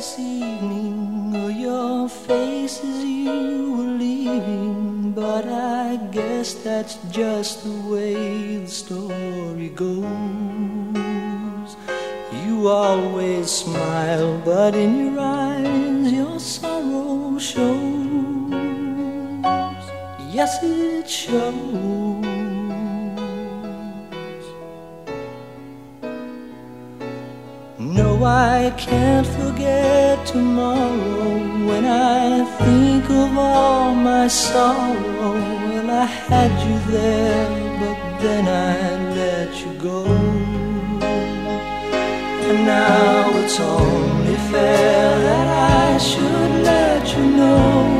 this evening or your face as you were leaving, but I guess that's just the way the story goes. You always smile, but in your eyes your sorrow shows. Yes, it shows. Can't forget tomorrow when I think of all my sorrow. Well, I had you there, but then I let you go. And now it's only fair that I should let you know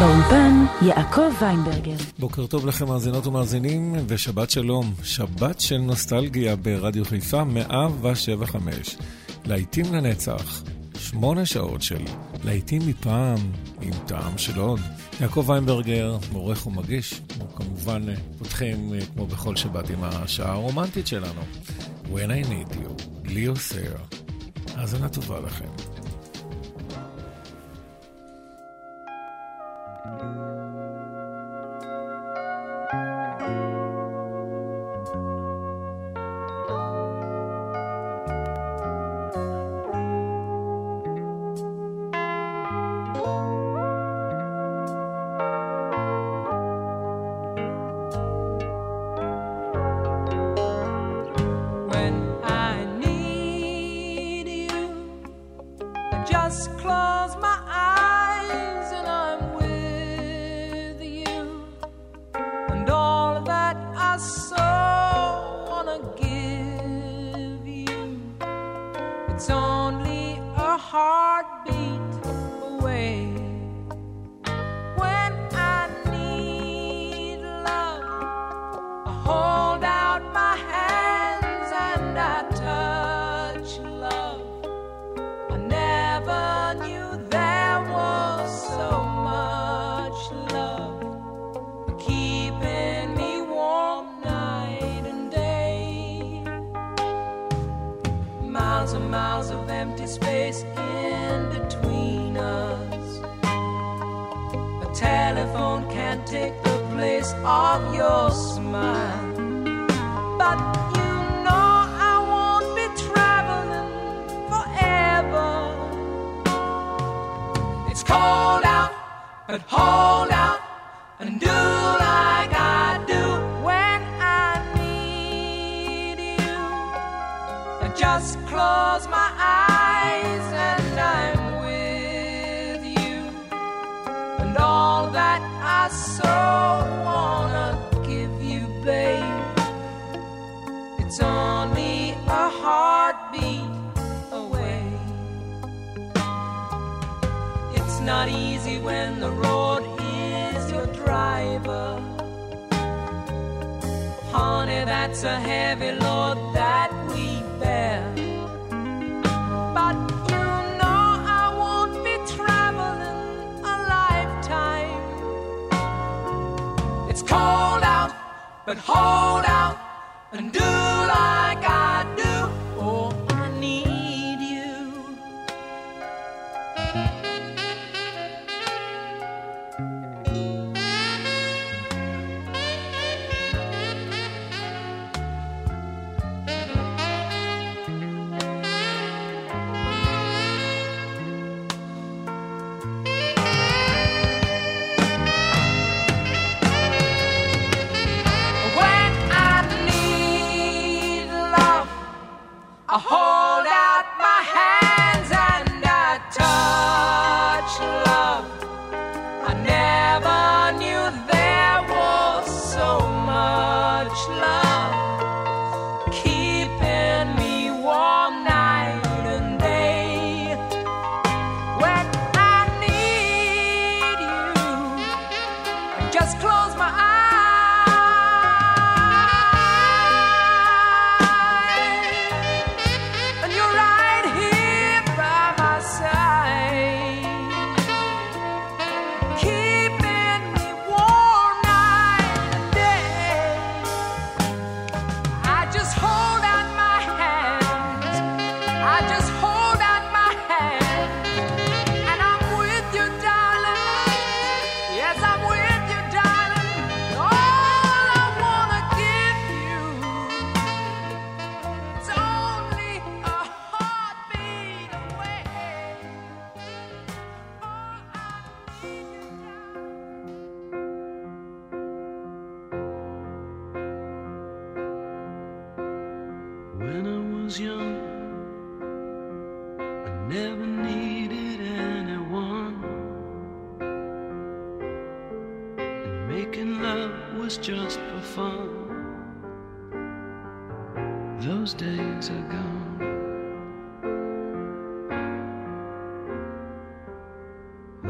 באולפן יעקב ויינברגר. בוקר טוב לכם מאזינות ומאזינים, ושבת שלום. שבת של נוסטלגיה ברדיו חיפה 175. להיטים לנצח. שמונה שעות של להיטים מפעם עם טעם של עוד. יעקב ויינברגר, עורך ומגיש, וכמובן פותחים כמו בכל שבת עם השעה הרומנטית שלנו. When I need you, ליאו סייר. האזנה טובה לכם. miles and miles of empty space in between us. A telephone can't take the place of your smile, but you know I won't be traveling forever. It's cold out, but hold out. It's not easy when the road is your driver. Honey, that's a heavy load that we bear. But you know I won't be traveling a lifetime. It's cold out, but hold out. a.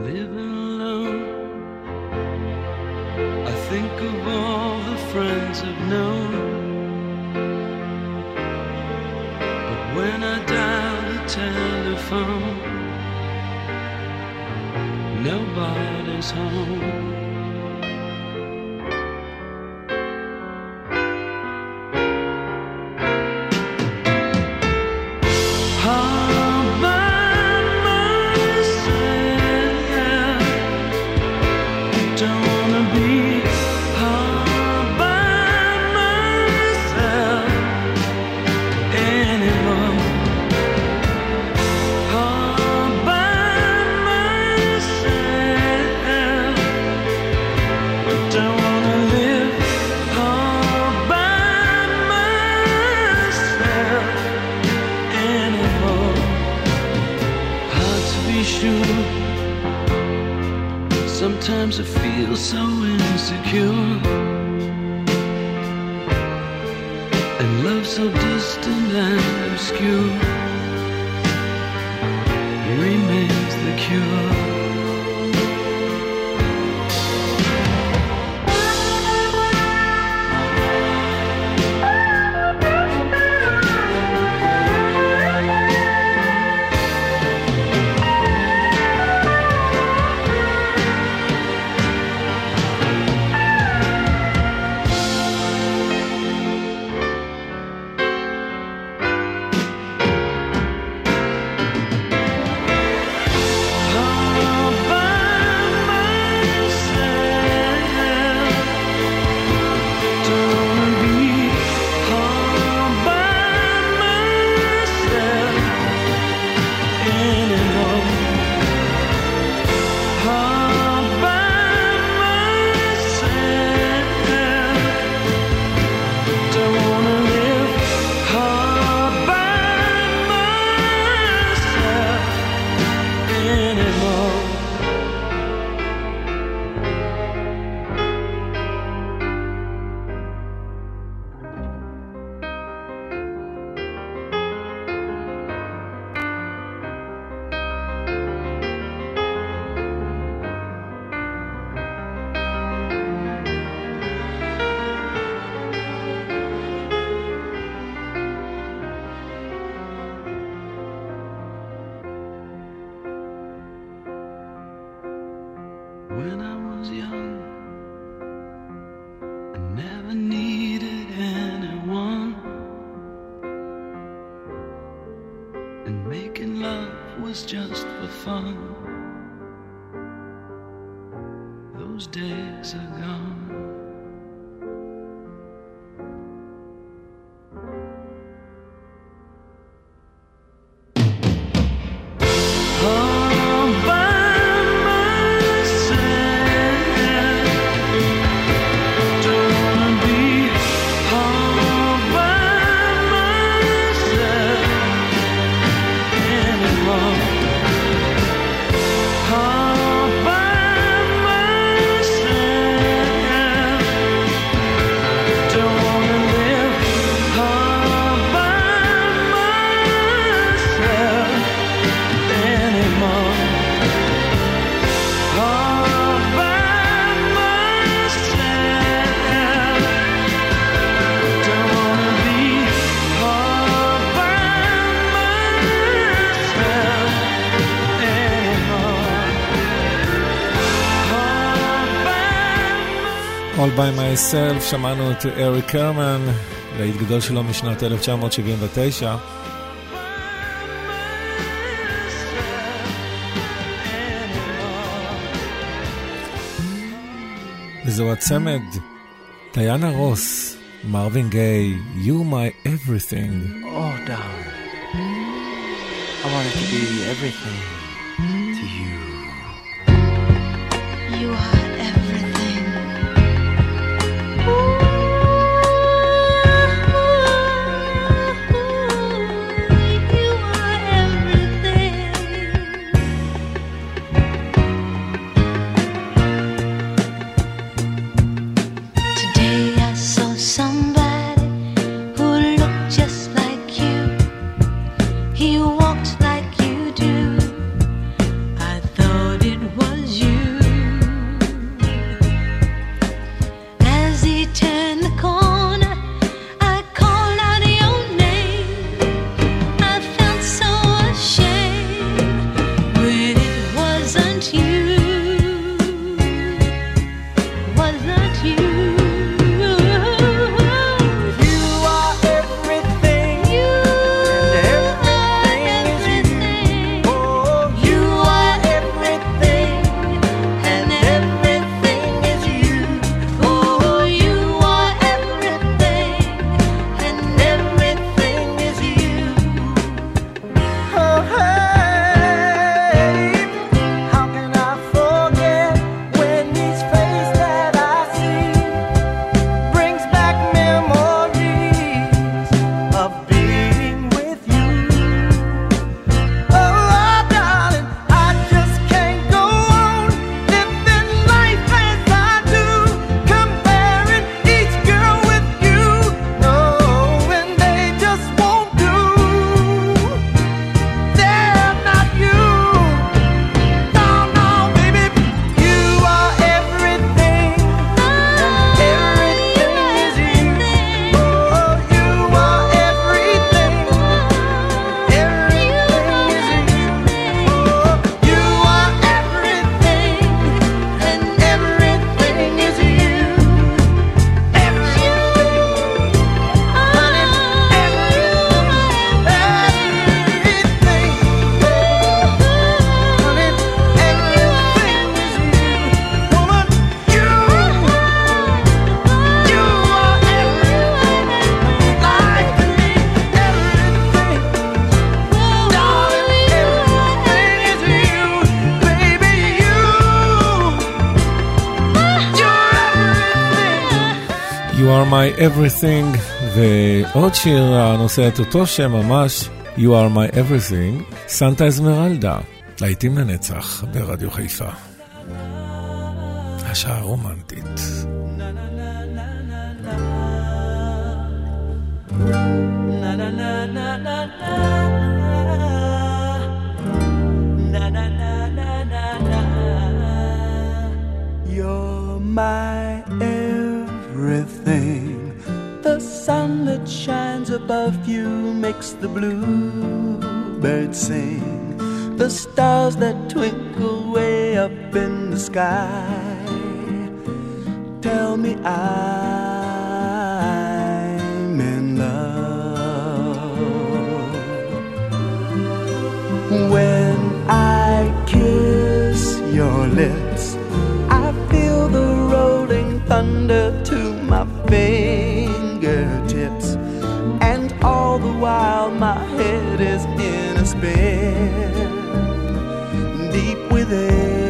living alone. I think of all the friends I've known. But when I dial the telephone, nobody's home. by myself, שמענו את אריק קרמן, להיט גדול שלו משנת 1979. וזהו הצמד, דיאנה רוס, מרווין גיי, You My Everything. Oh, darling. I wanted to be everything. My Everything, ועוד שיר הנושא את אותו שם ממש, You are my everything, סנטה אזמרלדה, להיטים לנצח ברדיו חיפה. השעה הרומנטית. You're my everything. The sun that shines above you makes the bluebird sing. The stars that twinkle way up in the sky tell me I'm in love. When I kiss your lips, I feel the rolling thunder. My head is in a spin. Deep within,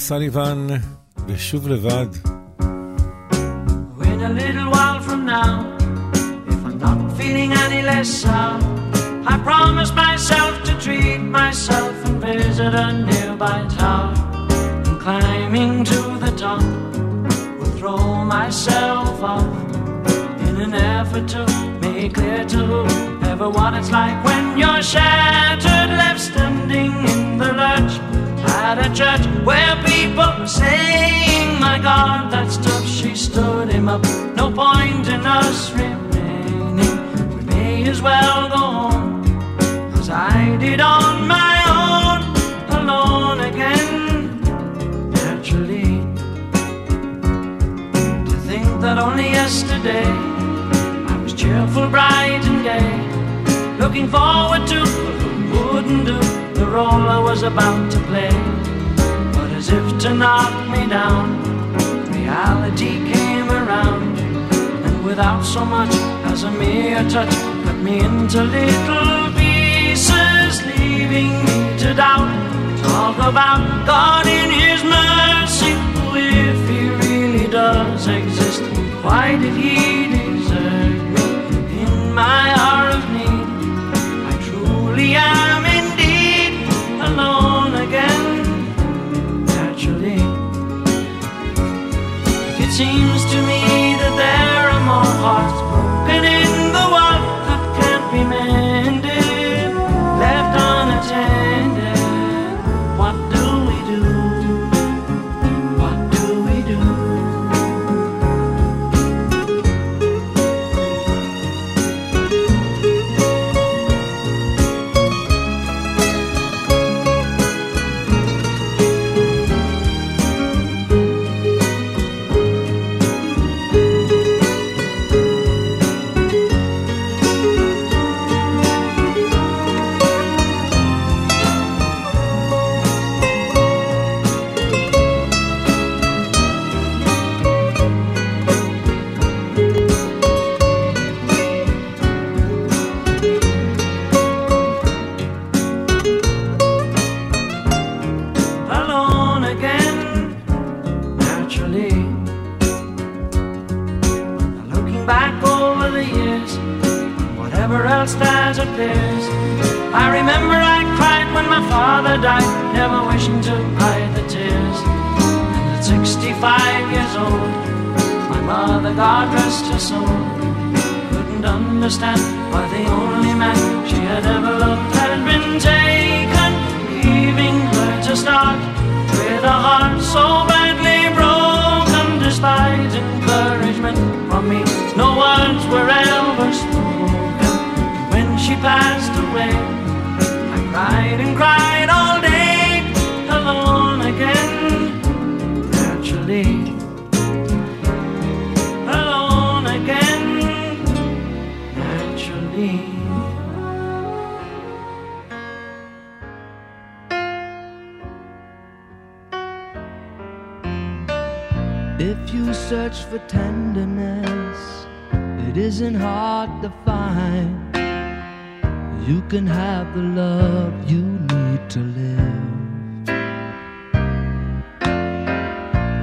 סאליבן, ושוב לבד. At a church where people saying, My God, that stuff she stood him up. No point in us remaining. We may as well go home, as I did on my own, alone again. Naturally, to think that only yesterday I was cheerful, bright, and gay, looking forward to what wouldn't do the role I was about to play. But as if to knock me down, reality came around, and without so much as a mere touch, cut me into little pieces, leaving me to doubt. Talk about God in His mercy, if He really does exist. Why did He desert me in my hour of need? I truly am it seems to me that there are more hearts broken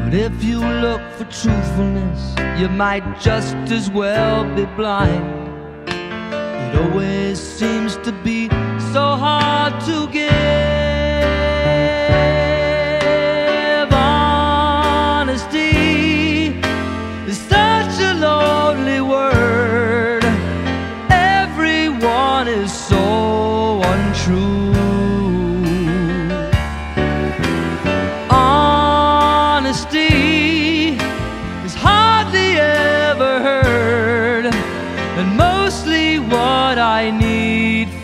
But if you look for truthfulness, you might just as well be blind. It always seems to be so hard to give.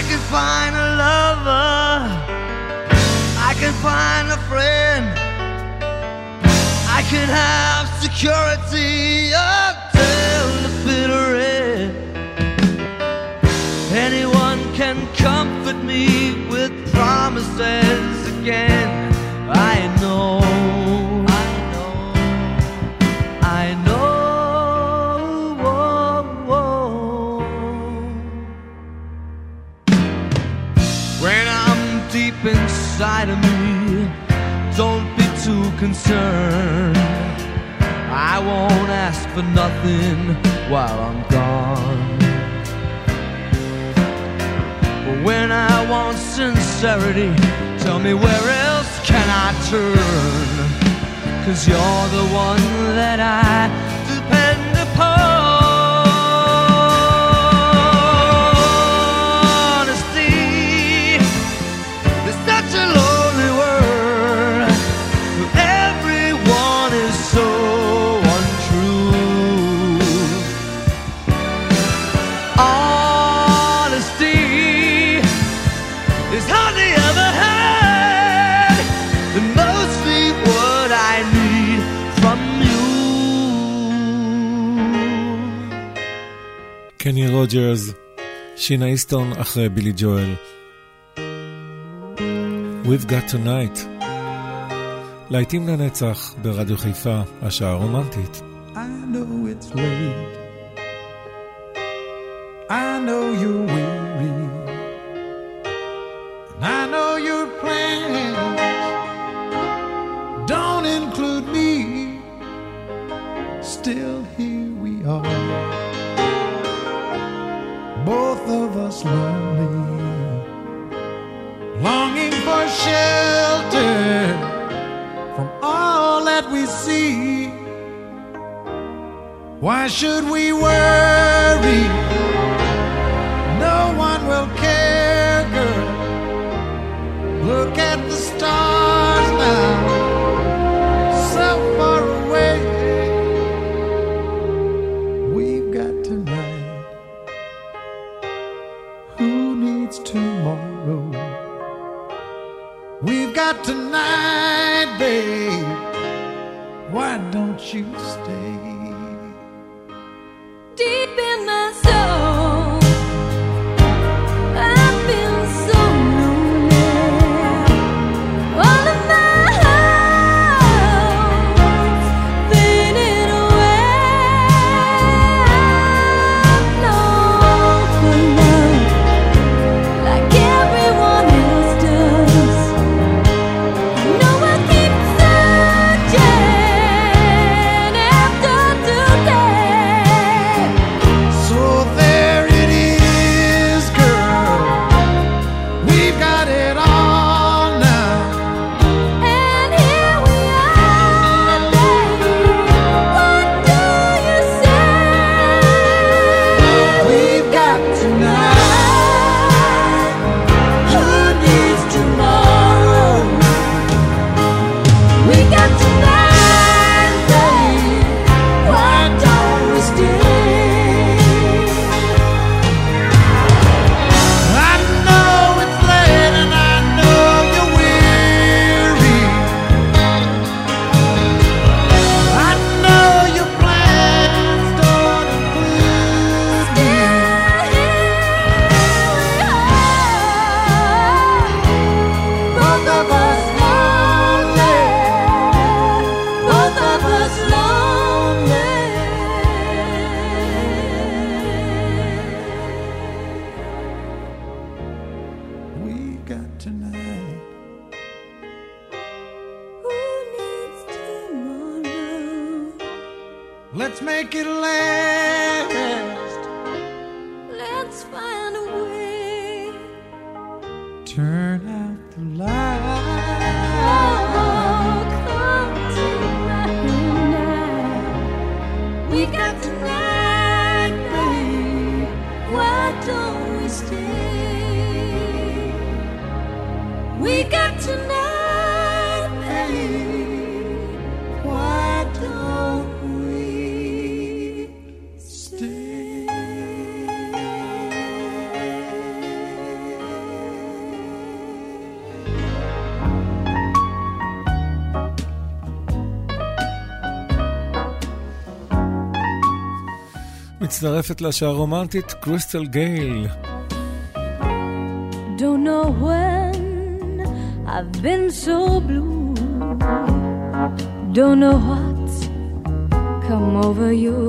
I can find a lover, I can find a friend, I can have security until the bitter end. Anyone can comfort me with promises again. I know, inside of me, don't be too concerned. I won't ask for nothing while I'm gone. But when I want sincerity, tell me where else can I turn? Cause you're the one that I קני רוג'רס, שינה איסטון אחרי בילי ג'ואל. We've got tonight. להיטים לנצח ברדיו חיפה, השעה הרומנטית. I know it's late. I know you're weary. of us lonely, longing for shelter from all that we see. Why should we worry? tonight, babe. מצטרפת the שהרומנטית קריסטל גייל. Don't know when I've been so blue Don't know what's come over you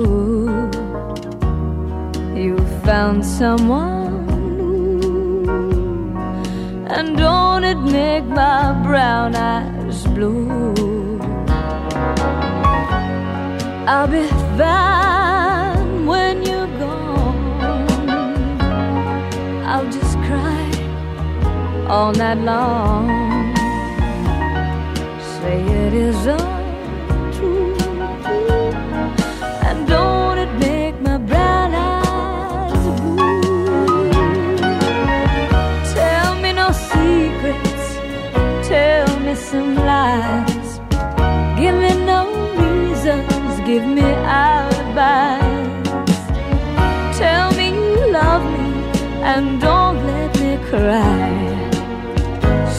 You found someone And don't it make my brown eyes blue I'll be fine. all night long. Say it isn't true, and don't it make my brown eyes blue? Tell me no secrets, tell me some lies, give me no reasons, give me alibis. Tell me you love me, and don't let me cry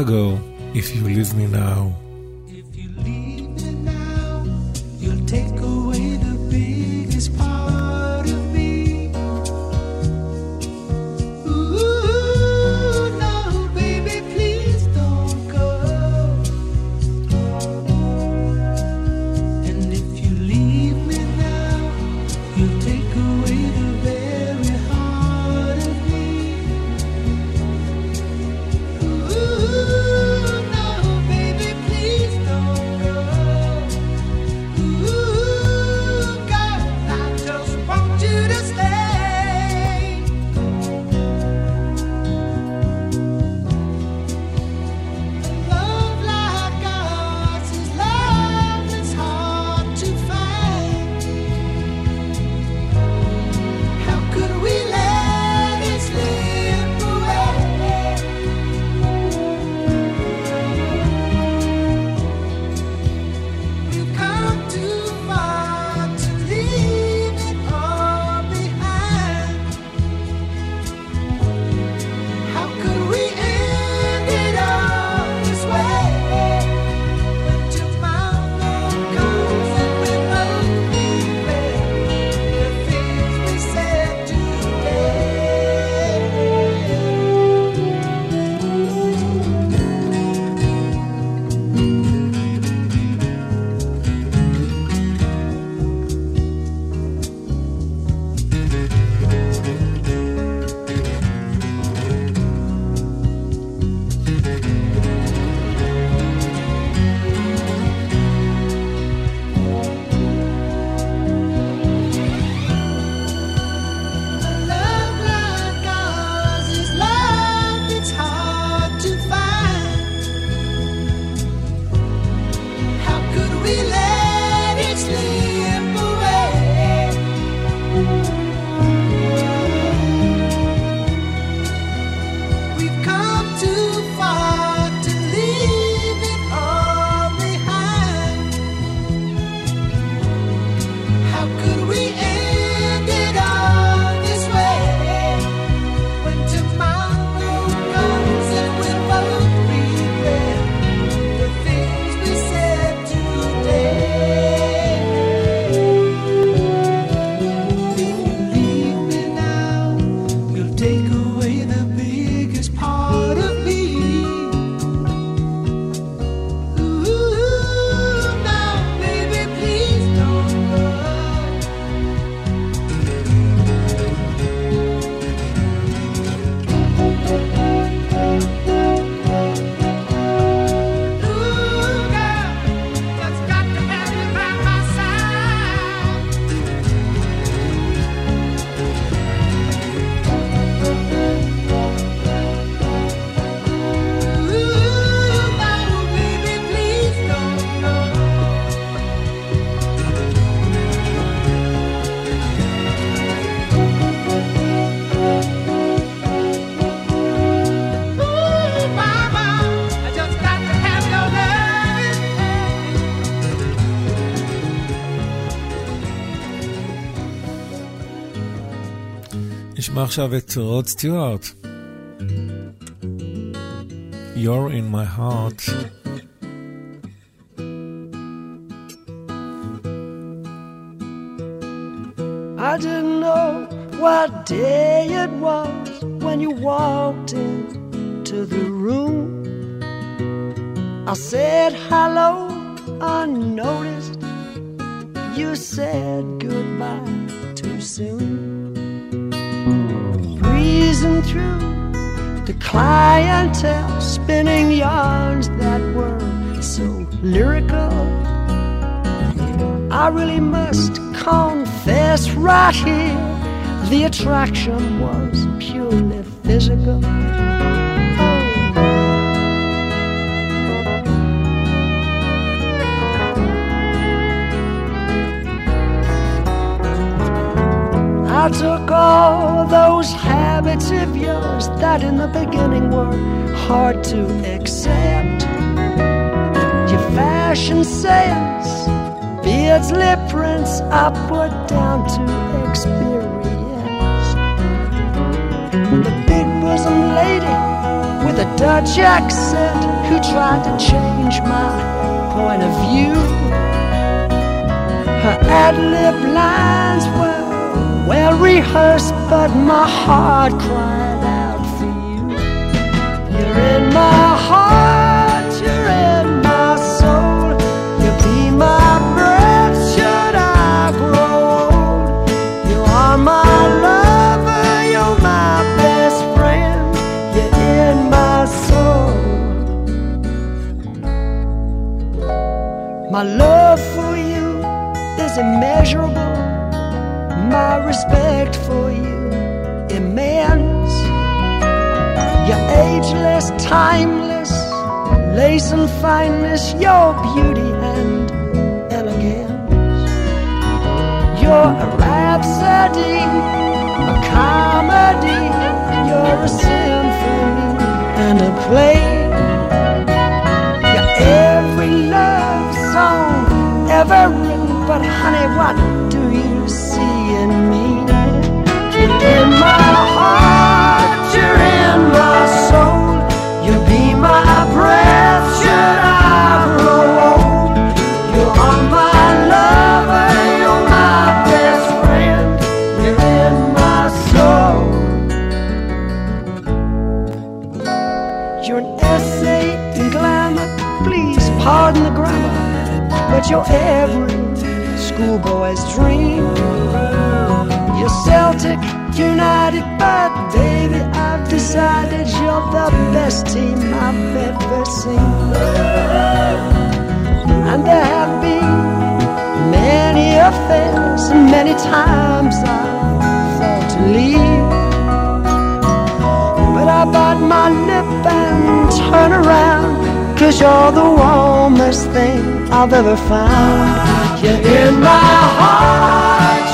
Chicago, if you leave me now. נשמע עכשיו את רוד סטיוארט. You're in my heart. I didn't know what day it was when you walked into the room. I said hello unnoticed. You said goodbye too soon. Breezing through the clientele, spinning yarns that were so lyrical. I really must confess right here the attraction was purely physical. I took all those habits of yours that in the beginning were hard to accept. Your fashion sense, Beardsley prints, put down to experience. The big bosom lady with a Dutch accent who tried to change my point of view. Her ad lib lines were well rehearsed, but my heart cried out for you. You're in my heart, you're in my soul. you'll be my breath, should I grow old? You are my lover, you're my best friend. You're in my soul. My love for you is immeasurable. My respect for you immense. You're ageless, timeless, lace and fineness, your beauty and elegance. You're a rhapsody, a comedy, you're a symphony and a play. You're every love song ever written, but honey, what You're in my heart, you're in my soul. You'll be my breath, should I grow old? You are my lover, you're my best friend. You're in my soul. You're an essay in glamour, please pardon the grammar, but you're every schoolboy's dream. You're Celtic United, but baby, I've decided you're the best team I've ever seen. And there have been many affairs, and many times I thought to leave. But I bite my lip and turn around, cause you're the warmest thing I've ever found. You're in my heart,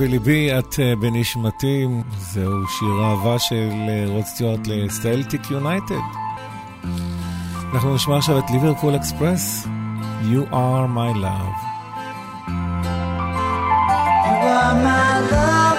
בליבי, את אה, בנשמתי, זהו שיר אהבה של אה, רוד סטיוארט לסטיילטיק יונייטד. אנחנו נשמע עכשיו את ליברפול אקספרס, You are my love. You are my love.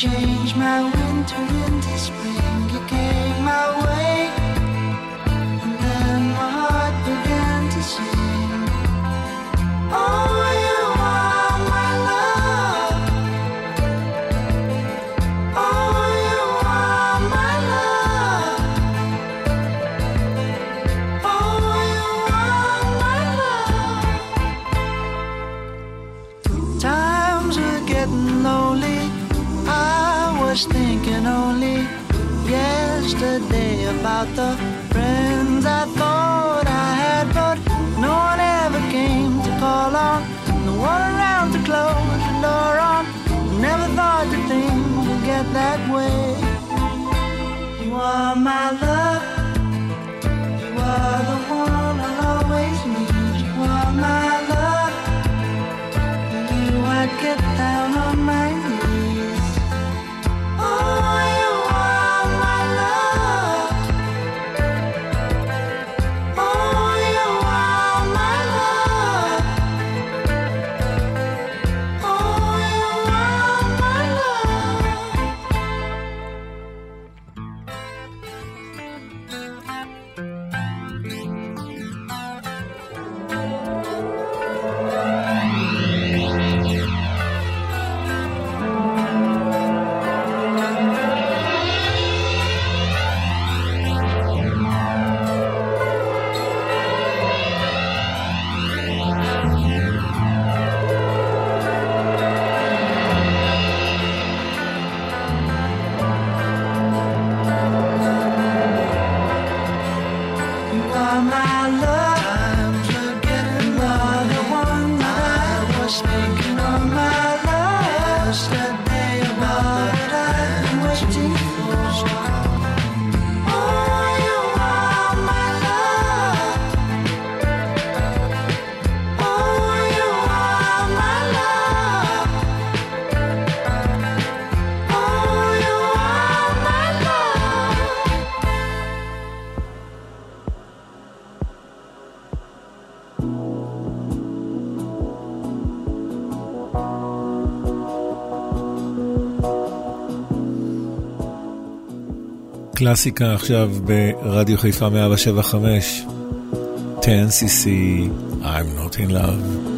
You changed my winter into spring. You came my way. Yesterday about the friends I thought I had, but no one ever came to call on. No one around to close the door on. Never thought that things would get that way. You are my love. You are the one I'll always need. You are my love. You, I'd get down on קלאסיקה עכשיו ברדיו חיפה 175, 10cc, I'm not in love.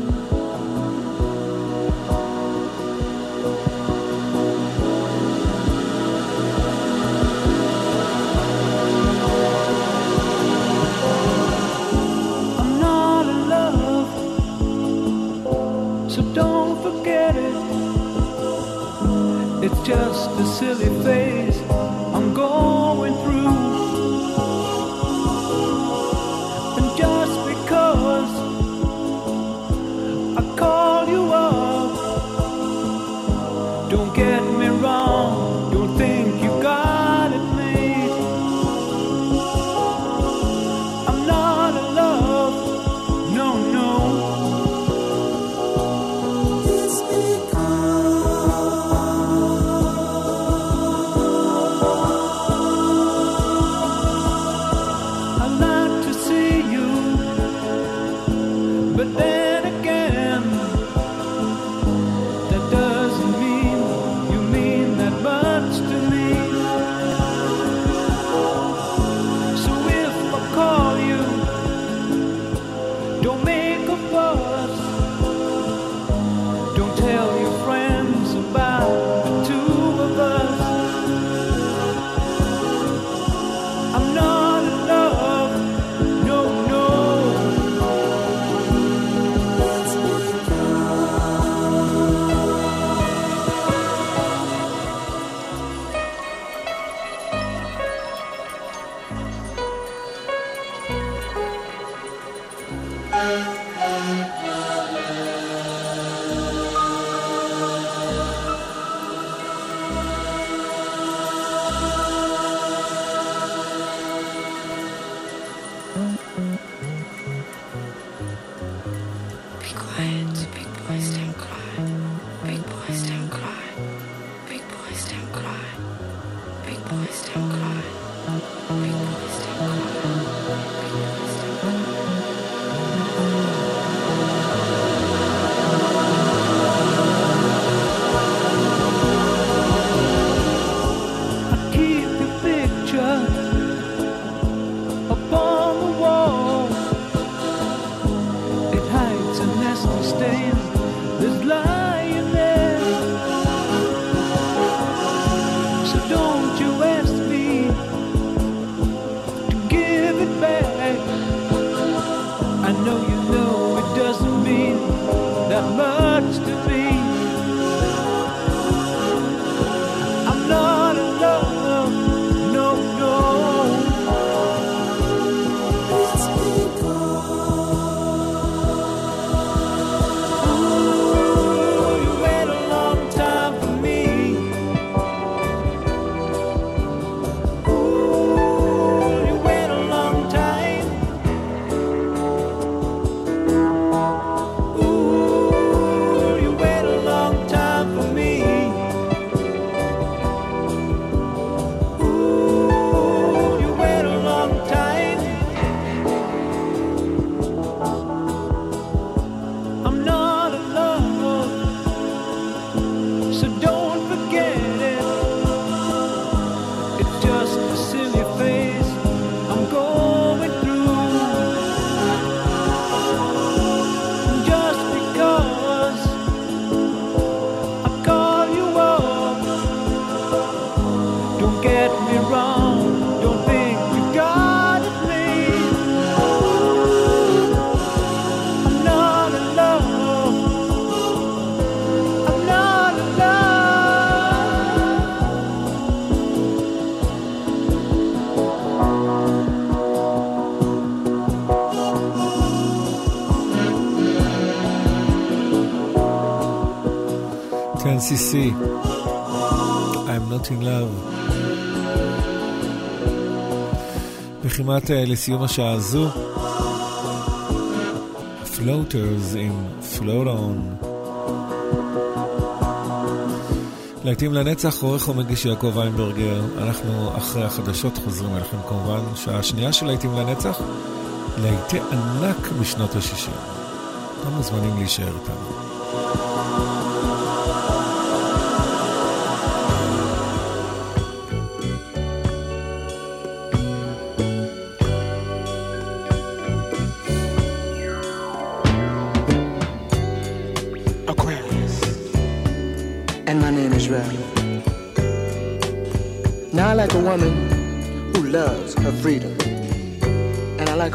10cc, I'm not in love. וכמעט אה, לסיום השעה הזו, פלוטרס עם פלוט און. להיטים לנצח, עורך ומגיש יעקב איינברגר. אנחנו אחרי החדשות חוזרים אליכם כמובן, שעה שנייה של להיטים לנצח, להיטי ענק משנות ה-60. אתם מוזמנים להישאר איתנו.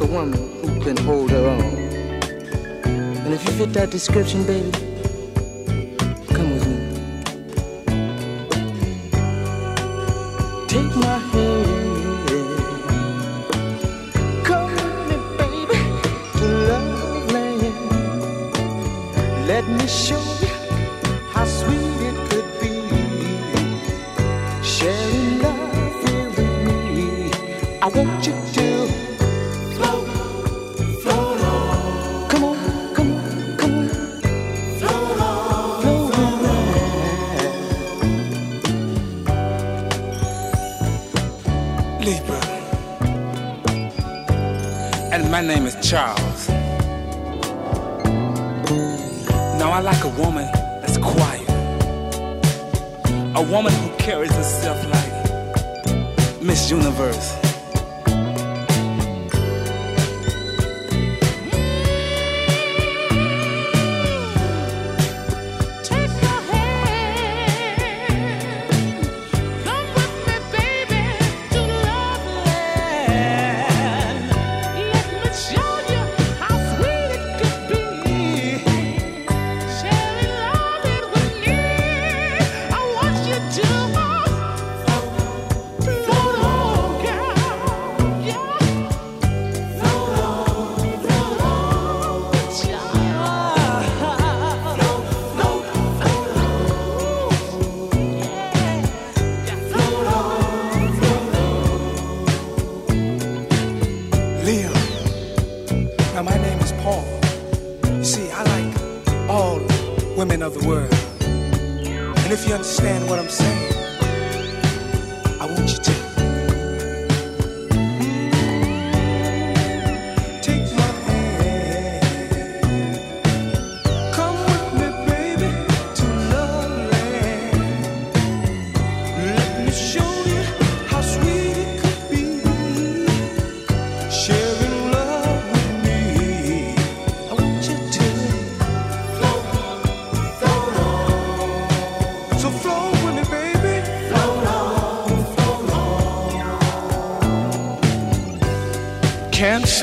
Woman who can hold her own. And if you fit that description, baby,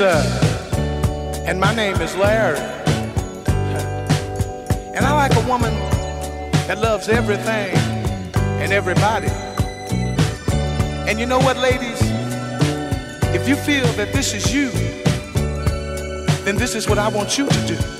And my name is Larry. And I like a woman that loves everything and everybody. And you know what, ladies? If you feel that this is you, then this is what I want you to do.